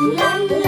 ป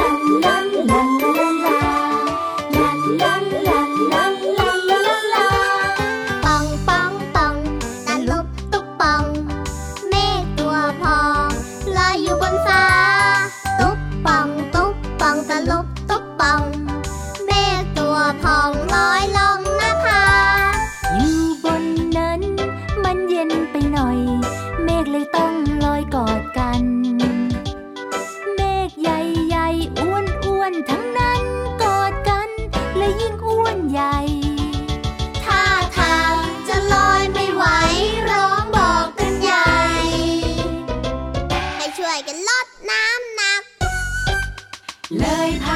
เลยพ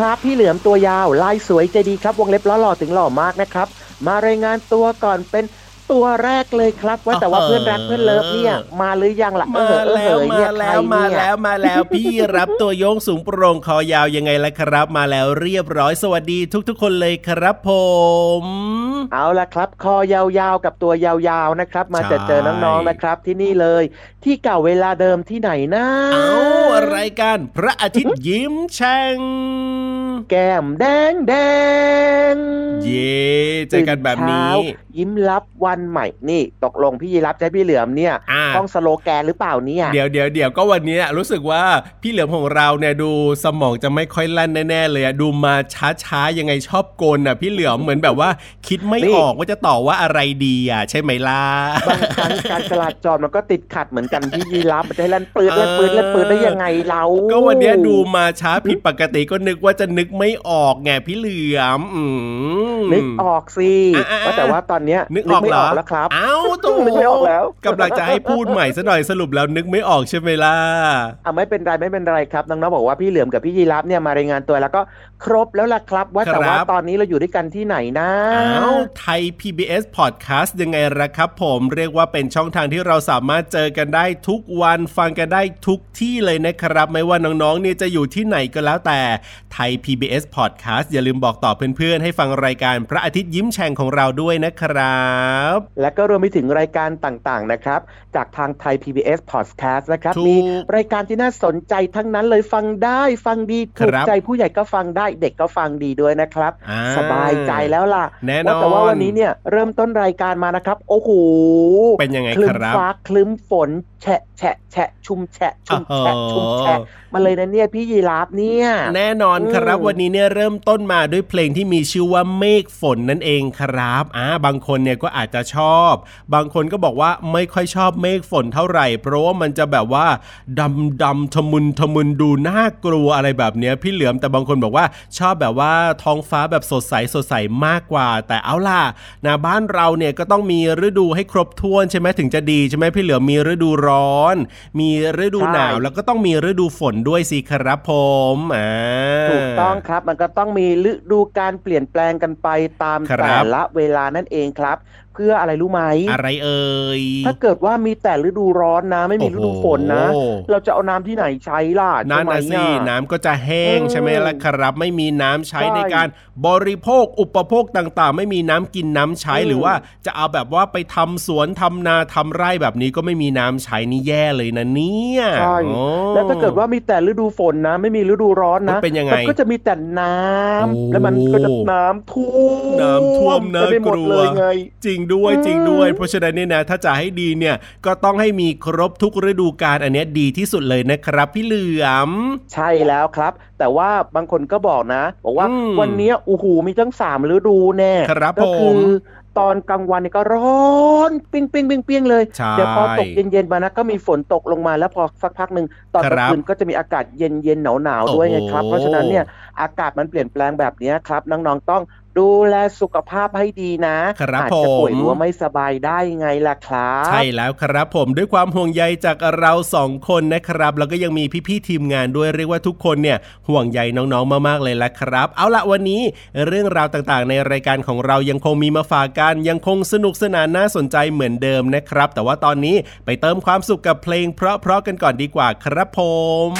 ครับ พี่เหลือมตัวยาวลายสวยใจดีครับ วงเล็บล้อหล่อถึงหล่อมากนะครับ มารายงานตัวก่อนเป็น ตัวแรกเลยครับ ว่าแต่ว่าเพื่อนรักเพื่อนเลิฟเนี่ย มาหรือยังล่ะเอมาอเออแล้วเออมาเนี่ยใครแล้วมาเนี่ยแล้วมาแล้วพี่รับตัวโยงสูงโปร่งคอยาวยังไงล่ะครับ มาแล้วเรียบร้อยสวัสดีทุก ๆ คนเลยครับผม เอาละครับ คอยาวๆกับตัวยาวๆนะครับ มาใช่เจอเจอน้องๆนะครับที่นี่เลย ที่เก่าเวลาเดิมที่ไหนนะเอาอะไรกันพระอาทิตย์ยิ้มแฉ่ง แก้มแดงแดงเย่เจอกันแบบนี้ตื่เช้ายิ้มรับวันใหม่นี่ตกลงพี่ยีรับใช้พี่เหลือมเนี่ยอ่าต้องสโลแกนหรือเปล่าเนี่ยเดี๋ยวเดี๋ยวเดี๋ยวก็วันนี้รู้สึกว่าพี่เหลือมของเราเนี่ยดูสมองจะไม่ค่อยแล่นแน่ๆเลยอะดูมาช้าๆยังไงชอบโกนอะพี่เหลือมเหมือนแบบว่า คิดไม่นี่ออกว่าจะตอบว่าอะไรดีอะ ใช่ไหมล่ะบางครั้งการจราจรมันก็ติดขัดเหมือนกันพี่ยีรับมันจะให้เล่นปืนเล่นปืนเล่นปืนได้ยังไงเราก็วันเนี้ยดูมาช้าผิดปกติก็นึกว่าจะนึกไม่ออกไงพี่เหลือมอืมนึกออกสิอะๆๆว่าแต่ว่าตอนเนี้ยนึกออกไม่เหรอออกแล้วครับเอ้าตูนึกไม่ออกแล้วกำลังจะให้พูดใหม่ซะหน่อยสรุปแล้วนึกไม่ออกใช่ไหมล่ะอะไม่เป็นไรไม่เป็นไรครับน้องๆบอกว่าพี่เหลือมกับพี่ยีรับเนี่ยมารายงานตัวแล้วก็ครบแล้วล่ะครับ ว่าแต่ว่าครับตอนนี้เราอยู่ด้วยกันที่ไหนนะอ้าวไทย PBS Podcast ยังไงล่ะครับผมเรียกว่าเป็นช่องทางที่เราสามารถเจอกันได้ทุกวันฟังกันได้ทุกที่เลยนะครับ ไม่ว่าน้องๆเนี่ยจะอยู่ที่ไหนก็แล้วแต่ไทย PBS Podcast อย่าลืมบอกต่อเพื่อนๆ ให้ฟังรายการพระอาทิตย์ยิ้มยิ้มแฉ่งของเราด้วยนะครับ และก็รวมไปถึงรายการต่างๆนะครับ จากทางไทย PBS Podcast นะครับถูกมีรายการที่น่าสนใจทั้งนั้นเลยฟังได้ฟังดีถูกครับใจผู้ใหญ่ก็ฟังได้เด็กก็ฟังดีด้วยนะครับอ่าสบายใจแล้วล่ะแน่นอนว่าแต่ว่าวันนี้เนี่ยเริ่มต้นรายการมานะครับ โอ้โหเป็นยังไงคลึ้คมรับฟ้าคลึ้มฝน แฉะแฉะแฉะชุมแฉะชุมแฉะโอ้โหชุมแฉะมาเลยนะเนี่ยพี่ยีราฟเนี่ย แน่นอนครับอืมวันนี้เนี่ยเริ่มต้นมาด้วยเพลงที่มีชื่อว่าเมฆฝนนั่นเองครับอ่าบางคนเนี่ยก็อาจจะชอบ บางคนก็บอกว่าไม่ค่อยชอบเมฆฝนเท่าไหร่ เพราะว่ามันจะแบบว่าดำดำทะมึนทะมึนดูน่ากลัวอะไรแบบเนี้ยพี่เหลือมแต่บางคนบอกว่าชอบแบบว่าท้องฟ้าแบบสดใสสดใสมากกว่า แต่เอาล่ะนะบ้านเราเนี่ยก็ต้องมีฤดูให้ครบถ้วนใช่ไหมถึงจะดีใช่ไหมพี่เหลือมมีฤดูร้อนมีฤดูหนาวใช่แล้วก็ต้องมีฤดูฝนด้วยสิครับผมอ่าถูกต้องครับมันก็ต้องมีฤดูการเปลี่ยนแปลงกันไปตามครับแต่ละเวลานั่นเองครับเพื่ออะไรรู้ไหมอะไรเอ่ยถ้าเกิดว่ามีแต่ฤดูร้อนนะ ไม่มีฤดูฝนนะโอ้โหเราจะเอาน้ำที่ไหนใช้ล่ะนั่นนะใช่สิไหมอะน้ำก็จะแห้งเออใช่ไหมล่ะครับ ไม่มีน้ำใช้ใช่ในการบริโภคอุปโภคต่างๆ ไม่มีน้ำกินน้ำใช้อืมหรือว่าจะเอาแบบว่าไปทำสวนทำนาทำไร่แบบนี้ก็ไม่มีน้ำใช้นี่แย่เลยนะเนี่ยใช่โอ้แล้วถ้าเกิดว่ามีแต่ฤดูฝนนะ ไม่มีฤดูร้อนนะมันเป็นยังไงมัก็จะมีแต่น้ำโอ้แล้วมันก็จะน้ำท่วมน้ำท่วมน่าไปหมกดลัเลวยไงจริงด้วยอืมจริงด้วย เพราะฉะนั้นเนี่ยนะถ้าจะให้ดีเนี่ยก็ต้องให้มีครบทุกฤดูกาลอันเนี้ยดีที่สุดเลยนะครับ พี่เหลือม ใช่แล้วครับ แต่ว่าบางคนก็บอกนะ บอกว่าอืมวันเนี้ยโอ้โหมีทั้งสามฤดูแน่ครับก็คืผมตอนกลางวันเนี่ยก็ร้อนปิ้งปิ้งปิ้งปิ้งเลยใช่เดี๋ยวพอตกเย็นๆมานะก็มีฝนตกลงมาแล้วพอสักพักหนึ่งตอนกลางครับคืนก็จะมีอากาศเย็นเย็นหนาวหนาวๆด้วยไงครับโอ้โหเพราะฉะนั้นเนี่ย อากาศมันเปลี่ยนแปลงแบบเนี้ยครับ น้องๆต้องดูแลสุขภาพให้ดีนะครับอาจจะป่วยผมหรือว่าไม่สบายได้ไงล่ะครับ ใช่แล้วครับผมด้วยความห่วงใยจากเราสองคนนะครับ แล้วก็ยังมีพี่ๆทีมงานด้วยเรียกว่าทุกคนเนี่ยห่วงใยน้องๆมากๆเลยละครับ เอาละวันนี้เรื่องราวต่างๆ ในรายการของเรายังคงมีมาฝากกันยังคงสนุกสนานน่าสนใจเหมือนเดิมนะครับ แต่ว่าตอนนี้ไปเติมความสุขกับเพลง เพราะๆกันก่อนดีกว่าครับผม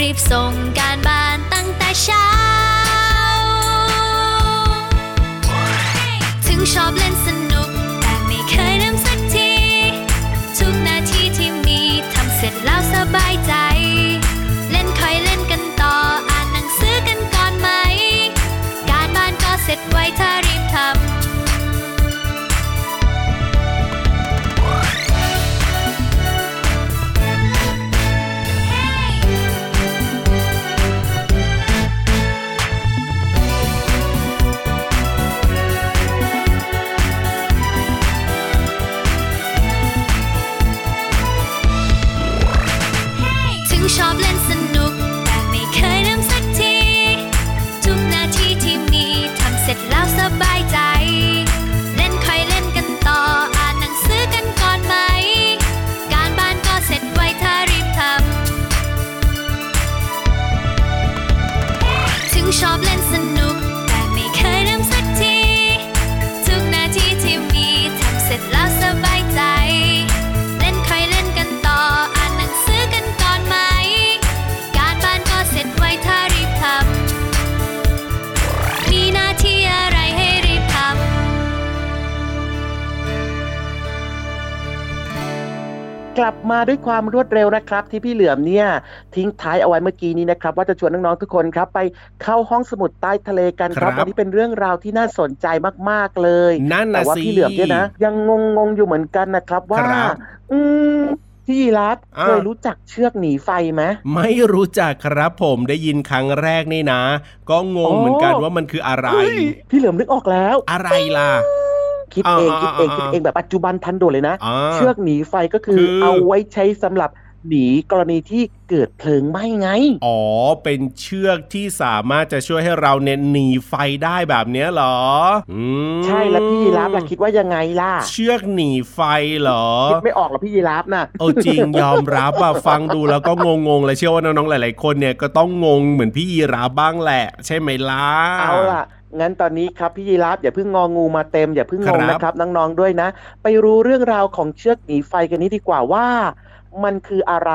รีบส่งการบ้าน มาด้วยความรวดเร็วนะครับ ที่พี่เหลือมเนี่ยทิ้งท้ายเอาไว้เมื่อกี้นี้นะครับ ว่าจะชวนน้องๆทุกคนครับ ไปเข้าห้องสมุดใต้ทะเลกันครับครับวันนี้เป็นเรื่องราวที่น่าสนใจมากๆเลยนั่นแต่นะว่าสิพี่เหลือมเนี่ยนะ ยังงงๆอยู่เหมือนกันนะครับว่าครับอืมพี่ยีรับอ่าเคยรู้จักเชือกหนีไฟไหมไม่รู้จักครับผมได้ยินครั้งแรกนี่นะ ก็งงอ๋อเหมือนกันว่ามันคืออะไรเฮ้ยพี่เหลือมนึกออกแล้ว อะไรล่ะ คิดเองอ่าคิดเองอ่าคิดเองแบบปัจจุบันทันด่วนเลยนะอ่าเชือกหนีไฟก็คือคือเอาไว้ใช้สำหรับหนีกรณีที่เกิดเพลิงไหม้ไง อ๋อ เป็นเชือกที่สามารถจะช่วยให้เราเนี่ยหนีไฟได้แบบเนี้ยเหรออืมใช่แล้วพี่ยีรับล่ะคิดว่ายังไงล่ะ เชือกหนีไฟเหรอ คิดไม่ออกหรอพี่ยีรับน่ะเออจริงยอมรับอะฟังดูแล้วก็งงๆเลยเชื่อว่าน้องๆหลาย ๆ คนเนี่ยก็ต้องงงเหมือนพี่ยีราฟบ้างแหละ ใช่ไหมล่ะ เอาล่ะ งั้นตอนนี้ครับพี่ยีรับอย่าเพิ่งงองูมาเต็มอย่าเพิ่งงงครับนะครับน้องๆด้วยนะ ไปรู้เรื่องราวของเชือกหนีไฟกันนี้ดีกว่าว่ามันคืออะไร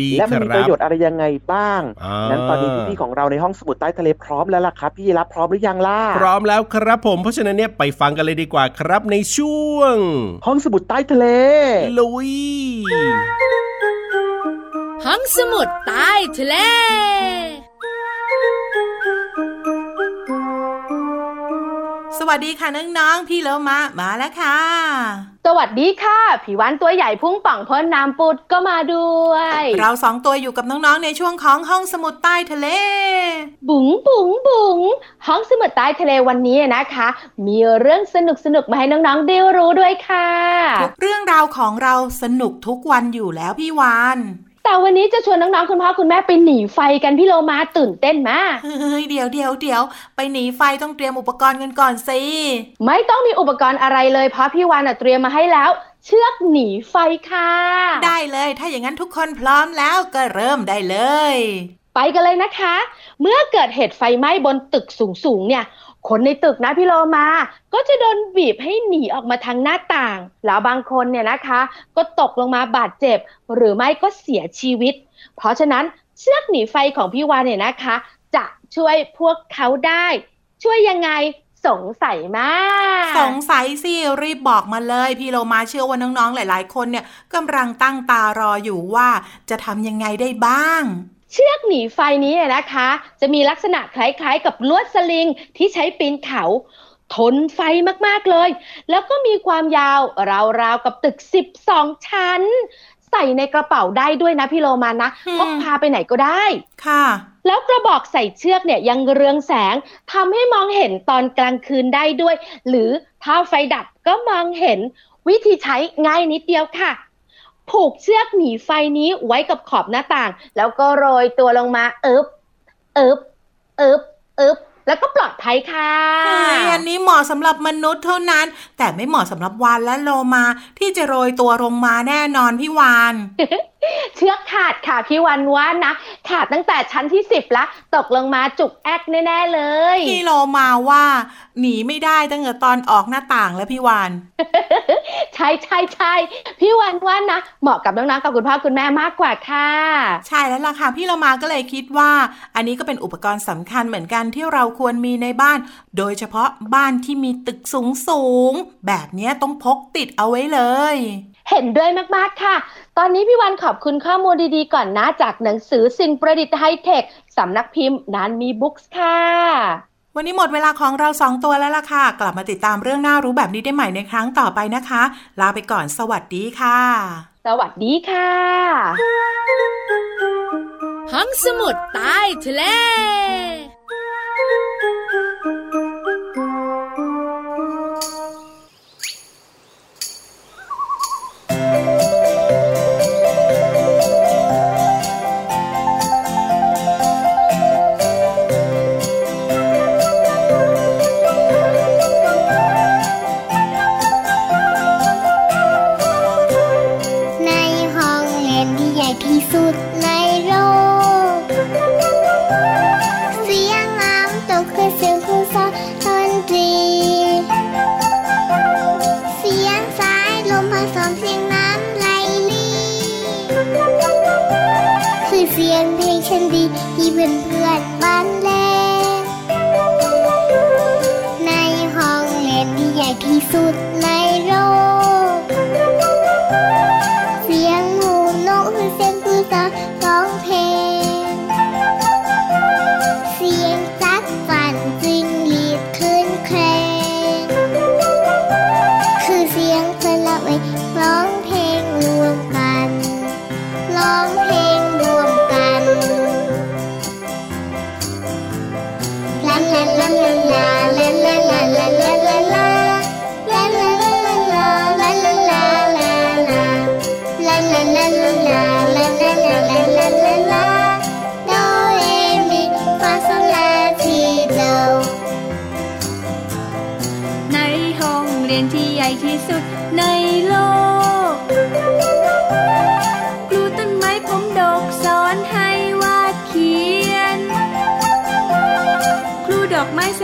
ดีและมัคมีรัประบโยชน์อะไรยังไงบ้างอ่างั้นตอนนี้พี่ๆของเราในห้องสมุดใต้ทะเลพร้อมแล้วล่ะครับ พี่ยีรับพร้อมหรือยังล่ะ พร้อมแล้วครับผม เพราะฉะนั้นเนี่ยไปฟังกันเลยดีกว่าครับในช่วง ห้องสมุดใต้ทะเล ลุย ห้องสมุดใต้ทะเล วัสดีค่ะน้องๆ พี่โลมามาแล้วค่ะ สวัสดีค่ะผีวันตัวใหญ่พุ่งป่องพ้นน้ำปุดก็มาด้วย เราสองตัวอยู่กับน้องๆ ในช่วงของห้องสมุดใต้ทะเล บุ๋งบุ๋งบุ๋งห้องสมุดใต้ทะเลวันนี้นะคะ มีเรื่องสนุกสนุกๆมาให้น้องๆได้รู้ด้วยค่ะทุกเรื่องราวของเราสนุกทุกวันอยู่แล้วพี่วาน แต่วันนี้จะชวนน้องๆคุณพ่อคุณแม่ไปหนีไฟกันพี่โลมาตื่นเต้นมากเฮ้ยเดี๋ยวเดี๋ยวเดี๋ยวไปหนีไฟต้องเตรียมอุปกรณ์กันก่อนสิไม่ต้องมีอุปกรณ์อะไรเลยเพราะพี่วานอะเตรียมมาให้แล้ว เชือกหนีไฟค่ะ ได้เลยถ้าอย่างนั้นทุกคนพร้อมแล้วก็เริ่มได้เลย ไปกันเลยนะคะ เมื่อเกิดเหตุไฟไหม้บนตึกสูงๆเนี่ย คนในตึกนะพี่โลมา ก็จะโดนบีบให้หนีออกมาทางหน้าต่าง แล้วบางคนเนี่ยนะคะ ก็ตกลงมาบาดเจ็บ หรือไม่ก็เสียชีวิต เพราะฉะนั้นเชือกหนีไฟของพี่วานเนี่ยนะคะ จะช่วยพวกเขาได้ ช่วยยังไงสงสัยมาก สงสัยสิรีบบอกมาเลย พี่โลมาเชื่อว่าน้องๆหลาย ๆ คนเนี่ยกำลังตั้งตารออยู่ว่าจะทำยังไงได้บ้าง เชือกหนีไฟนี้เนี่ยนะคะ จะมีลักษณะคล้ายๆ กับลวดสลิงที่ใช้ปีนเขา ทนไฟมากๆเลย แล้วก็มีความยาวราวๆกับตึก 12 ชั้น ใส่ในกระเป๋าได้ด้วยนะพี่โลมานะอืมพกพาไปไหนก็ได้ค่ะ แล้วกระบอกใส่เชือกเนี่ยยังเรืองแสงทำให้มองเห็นตอนกลางคืนได้ด้วย หรือถ้าไฟดับก็มองเห็นวิธีใช้ง่ายนิดเดียวค่ะ ผูกเชือกหนีไฟนี้ไว้กับขอบหน้าต่าง แล้วก็โรยตัวลงมาเอิบเอิบเอิบเอิบแล้วก็ปลอดภัยค่ะเฮ้ยอันนี้เหมาะสำหรับมนุษย์เท่านั้น แต่ไม่เหมาะสำหรับวานและโลมาที่จะโรยตัวลงมาแน่นอนพี่วานเชือกขาดค่ะพี่วันว่านะ ขาดตั้งแต่ชั้นที่สิบละตกลงมาจุกแอกแน่ๆเลย พี่โลมาว่า หนีไม่ได้ตั้งแต่ตอนออกหน้าต่างแล้วพี่วานใช่ใช่ใช่พี่วันว่านะ เหมาะกับน้องๆกับคุณพ่อคุณแม่มากกว่าค่ะ ใช่แล้วล่ะค่ะ พี่โลมาก็เลยคิดว่า อันนี้ก็เป็นอุปกรณ์สำคัญเหมือนกันที่เราควรมีในบ้าน โดยเฉพาะบ้านที่มีตึกสูงสูงๆแบบเนี้ยต้องพกติดเอาไว้เลยเห็นด้วยมาก ๆ ค่ะ ตอนนี้พี่วันขอบคุณข้อมูลดีๆ ก่อนนะจากหนังสือสิ่งประดิษฐ์ไฮเทคสำนักพิมพ์นานมีบุ๊กส์ค่ะ วันนี้หมดเวลาของเราสองตัวแล้วล่ะค่ะ กลับมาติดตามเรื่องน่ารู้แบบนี้ได้ใหม่ในครั้งต่อไปนะคะ ลาไปก่อนสวัสดีค่ะ สวัสดีค่ะห้องสมุดใต้ทะเล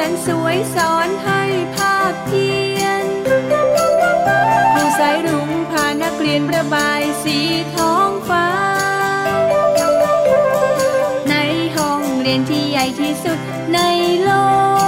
นสวยสอนให้ภาพเพียนครูสายรุ้งพานักเรียนระบายสีท้องฟ้า ในห้องเรียนที่ใหญ่ที่สุดในโลก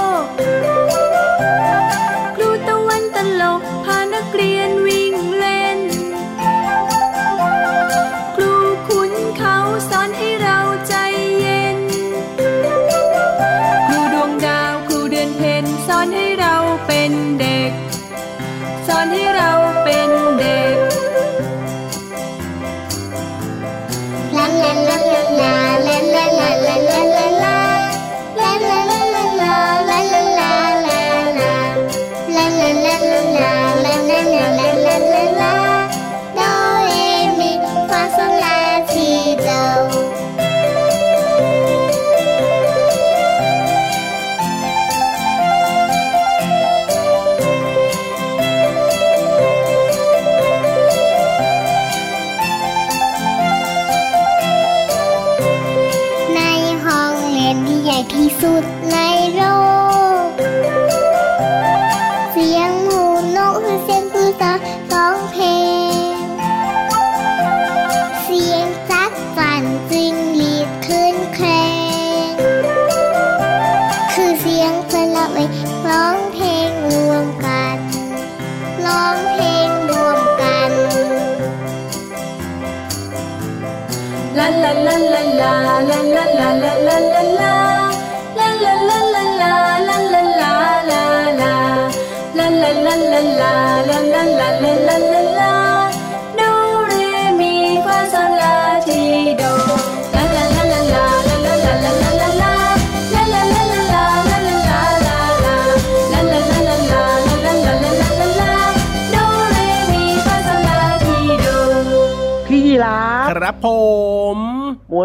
ครับผมมัว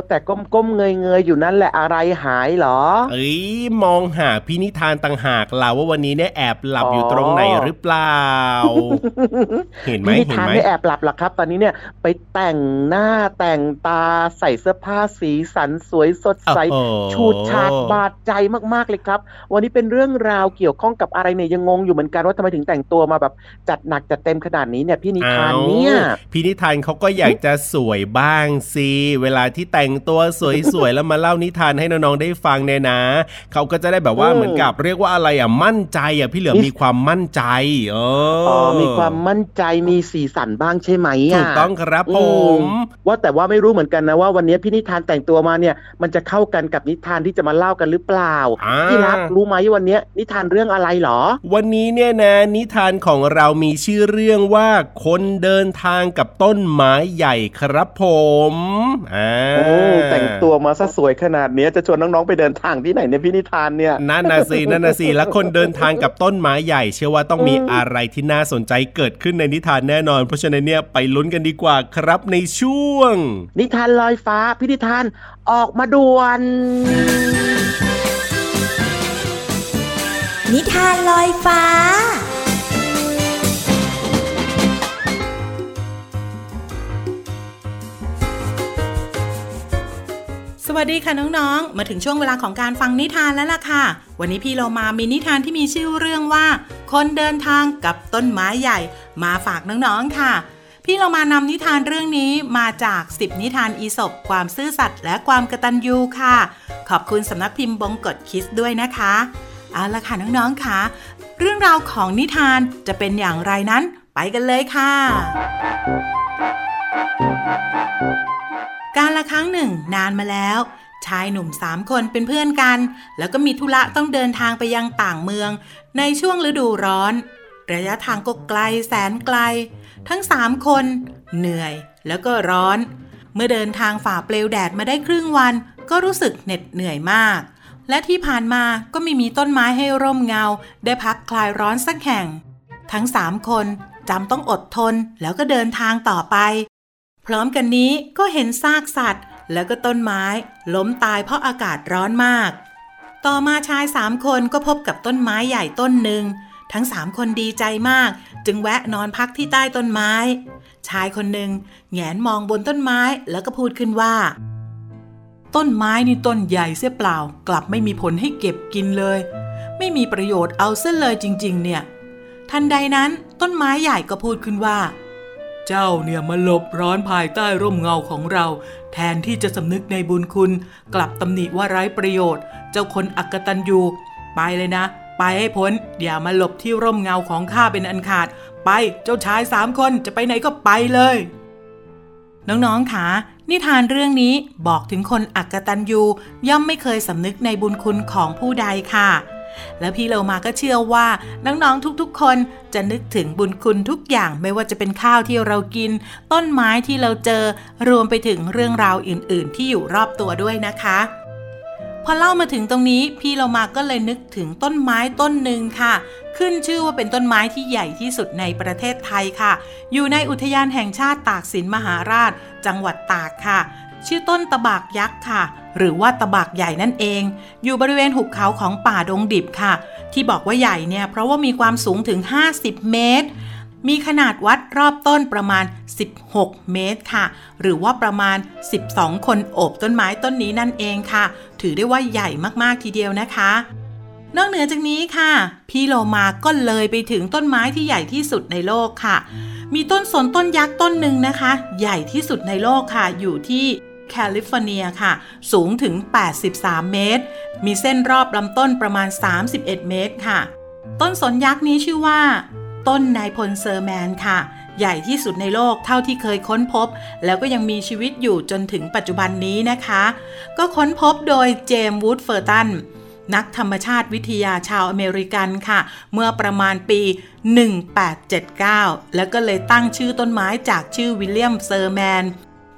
แต่ก้มๆเงยๆอยู่นั่นแหละอะไรหายเหรอ เอ้ยมองหาพี่นิทานต่างหากล่ะว่าวันนี้เนี่ยแอบหลับอยู่ตรงไหนหรือเปล่า เห็นไหมพี่นิเห็นทานไหมไม่แอบหลับหรอกครับ ตอนนี้เนี่ยไปแต่งหน้าแต่งตาใส่เสื้อผ้าสีสันสวยสดใสโอ้โหชูดฉาดบาดใจมากๆเลยครับ วันนี้เป็นเรื่องราวเกี่ยวข้องกับอะไรเนี่ยยังงงอยู่เหมือนกันว่าทำไมถึงแต่งตัวมาแบบจัดหนักจัดเต็มขนาดนี้เนี่ยพี่นิทานเนี่ยอ้าพี่นิทานเขาก็อยากจะสวยบ้างสิเวลาที่แต่งตัวสวยๆแล้วมาเล่านิทานให้น้องๆได้ฟังเนี่ยนะเขาก็จะได้แบบว่าอืมเหมือนกับเรียกว่าอะไรอะมั่นใจอะพี่เหลือมนี่มีความมั่นใจเอออ๋ออมีความมั่นใจมีสีสันบ้างใช่ไหมอะถูกต้องครับผอืมว่าแต่ว่าไม่รู้เหมือนกันนะว่าวันนี้พี่นิทานแต่งตัวมาเนี่ย มันจะเข้ากันกับนิทานที่จะมาเล่ากันหรือเปล่าอ่าพี่รับรู้ไหมวันนี้นิทานเรื่องอะไรเหรอ วันนี้เนี่ยนะ นิทานของเรามีชื่อเรื่องว่าคนเดินทางกับต้นไม้ใหญ่ครับผมอ่าโอ้แต่งตัวมาซะสวยขนาดเนี้ยจะชวนน้องๆไปเดินทางที่ไหนเนี่ยพี่นิทานเนี่ยนั่นนะสินั่นนะสิแล้วคนเดินทางกับต้นไม้ใหญ่ เชื่อว่าต้องมีอะไรที่น่าสนใจเกิดขึ้นในนิทานแน่นอน เพราะฉะนั้นเนี่ยไปลุ้นกันดีกว่าครับในช่วง นิทานลอยฟ้าพี่นิทานออกมาด่วน นิทานลอยฟ้า วัสดีค่ะน้องๆ มาถึงช่วงเวลาของการฟังนิทานแล้วล่ะค่ะ วันนี้พี่เรามามีนิทานที่มีชื่อเรื่องว่า คนเดินทางกับต้นไม้ใหญ่ มาฝากน้องๆค่ะ พี่เรามานำนิทานเรื่องนี้มาจาก10นิทานอีสบความซื่อสัตย์และความกระตัญญูค่ะ ขอบคุณสำนักพิมพ์บงกฎคิสด้วยนะคะเอาละค่ะน้องๆค่ะ เรื่องราวของนิทานจะเป็นอย่างไรนั้น ไปกันเลยค่ะ การละครั้งหนึ่ง นานมาแล้ว ชายหนุ่มสามคนเป็นเพื่อนกัน แล้วก็มีธุระต้องเดินทางไปยังต่างเมือง ในช่วงฤดูร้อน ระยะทางก็ไกลแสนไกล ทั้งสามคน เหนื่อยแล้วก็ร้อน เมื่อเดินทางฝ่าเปลวแดดมาได้ครึ่งวัน ก็รู้สึกเหน็ดเหนื่อยมาก และที่ผ่านมาก็ไม่มีต้นไม้ให้ร่มเงา ได้พักคลายร้อนสักแห่ง ทั้งสามคนจำต้องอดทนแล้วก็เดินทางต่อไป ร้อมกันนี้ก็เห็นซากสัตว์ แล้วก็ต้นไม้ ล้มตายเพราะอากาศร้อนมาก ต่อมาชายสามคนก็พบกับต้นไม้ใหญ่ต้นหนึ่ง ทั้งสามคนดีใจมาก จึงแวะนอนพักที่ใต้ต้นไม้ ชายคนหนึ่งแงนมองบนต้นไม้แล้วก็พูดขึ้นว่า ต้นไม้นี่ต้นใหญ่เสียเปล่า กลับไม่มีผลให้เก็บกินเลย ไม่มีประโยชน์เอาเส้นเลยจริง ๆ เนี่ย ทันใดนั้นต้นไม้ใหญ่ก็พูดขึ้นว่า เจ้าเนี่ยมาหลบร้อนภายใต้ร่มเงาของเรา แทนที่จะสำนึกในบุญคุณ กลับตำหนิว่าไร้ประโยชน์ เจ้าคนอักตันยูไปเลยนะ ไปให้พ้น อย่ามาหลบที่ร่มเงาของข้าเป็นอันขาด ไปเจ้าชายสามคนจะไปไหนก็ไปเลย น้องๆค่ะนิทานเรื่องนี้บอกถึงคนอักตันยูย่อมไม่เคยสำนึกในบุญคุณของผู้ใดค่ะ แล้วพี่เรามาก็เชื่อว่าน้องๆทุกๆ คนจะนึกถึงบุญคุณทุกอย่างไม่ว่าจะเป็นข้าวที่เรากิน ต้นไม้ที่เราเจอรวมไปถึงเรื่องราวอื่นๆ ที่อยู่รอบตัวด้วยนะคะพอเล่ามาถึงตรงนี้พี่เรามาก็เลยนึกถึงต้นไม้ต้นหนึ่งค่ะ ขึ้นชื่อว่าเป็นต้นไม้ที่ใหญ่ที่สุดในประเทศไทยค่ะ อยู่ในอุทยานแห่งชาติตากสินมหาราช จังหวัดตากค่ะ ชื่อต้นตะบากยักษ์ค่ะ หรือว่าตะบากใหญ่นั่นเอง อยู่บริเวณหุบเขาของป่าดงดิบค่ะ ที่บอกว่าใหญ่เนี่ยเพราะว่ามีความสูงถึง 50 เมตร มีขนาดวัดรอบต้นประมาณ 16 เมตรค่ะ หรือว่าประมาณ 12 คนโอบต้นไม้ต้นนี้นั่นเองค่ะ ถือได้ว่าใหญ่มากๆทีเดียวนะคะนอกเหนือจากนี้ค่ะ พี่โลมาก็เลยไปถึงต้นไม้ที่ใหญ่ที่สุดในโลกค่ะ มีต้นสนต้นยักษ์ต้นหนึ่งนะคะ ใหญ่ที่สุดในโลกค่ะ อยู่ที่ แคลิฟอร์เนียค่ะ สูงถึง 83 เมตร มีเส้นรอบลำต้นประมาณ 31 เมตรค่ะ ต้นสนยักษ์นี้ชื่อว่า ต้นนายพลเชอร์แมนค่ะ ใหญ่ที่สุดในโลกเท่าที่เคยค้นพบ แล้วก็ยังมีชีวิตอยู่จนถึงปัจจุบันนี้นะคะ ก็ค้นพบโดยเจมส์วูล์ฟเวอร์ตันนักธรรมชาติวิทยาชาวอเมริกันค่ะ เมื่อประมาณปี 1879 แล้วก็เลยตั้งชื่อต้นไม้จากชื่อวิลเลียมเชอร์แมน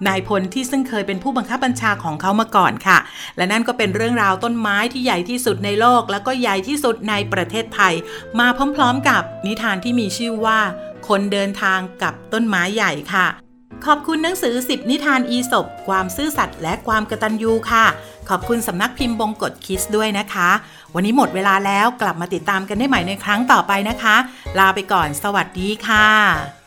นายพลที่ซึ่งเคยเป็นผู้บังคับบัญชาของเขามาก่อนค่ะ และนั่นก็เป็นเรื่องราวต้นไม้ที่ใหญ่ที่สุดในโลก แล้วก็ใหญ่ที่สุดในประเทศไทย มาพร้อมๆกับนิทานที่มีชื่อว่า คนเดินทางกับต้นไม้ใหญ่ค่ะ ขอบคุณหนังสือ 10 นิทานอีสบความซื่อสัตย์และความกระตัญญูค่ะ ขอบคุณสำนักพิมพ์บงกฎคิสด้วยนะคะ วันนี้หมดเวลาแล้วกลับมาติดตามกันได้ใหม่ในครั้งต่อไปนะคะ ลาไปก่อน สวัสดีค่ะ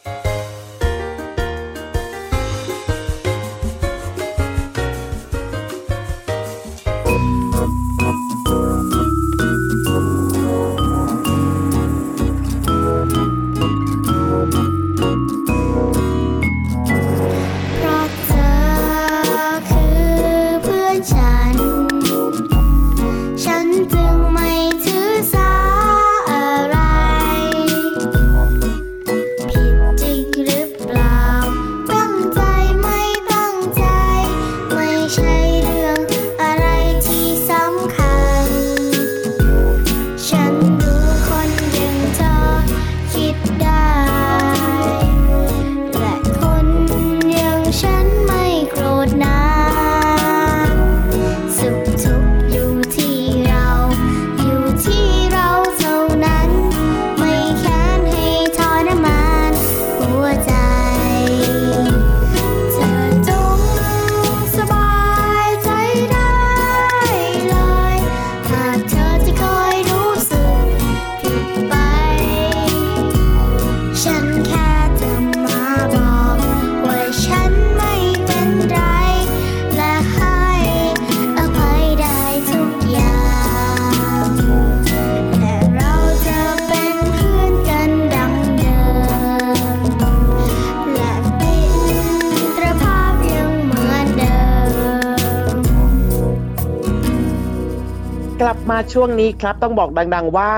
ช่วงนี้ครับต้องบอกดัง ๆ ว่า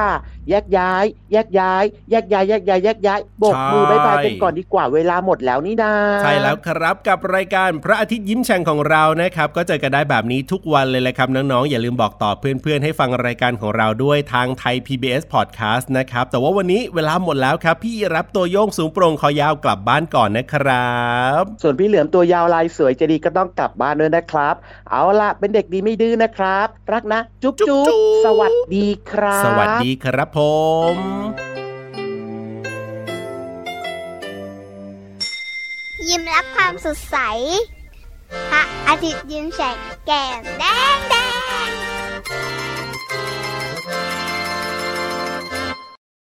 แยกย้าย แยกย้าย แยกย้าย แยกย้าย แยกย้ายโบกมือบายบายกันก่อนดีกว่าเวลาหมดแล้วนี่นาใช่แล้วครับกับรายการพระอาทิตย์ยิ้มแฉ่งของเรานะครับ ก็เจอกันได้แบบนี้ทุกวันเลยแหละครับน้องๆอย่าลืมบอกต่อเพื่อนๆให้ฟังรายการของเราด้วยทางไทย PBS Podcast นะครับแต่ว่าวันนี้เวลาหมดแล้วครับ พี่รับตัวโยงสูงโปร่งคอยาวกลับบ้านก่อนนะครับ ส่วนพี่เหลือมตัวยาวลายสวยใจะดีก็ต้องกลับบ้านด้วยนะครับ เอาล่ะเป็นเด็กดีไม่ดื้อนะครับ รักนะ จุ๊บจุ๊บจุ๊บจุ๊บสวัสดีครับ สวัสดีครับผม ยิ้มรับความสดใส พระอาทิตย์ยิ้มแฉกแก้มแดงแดง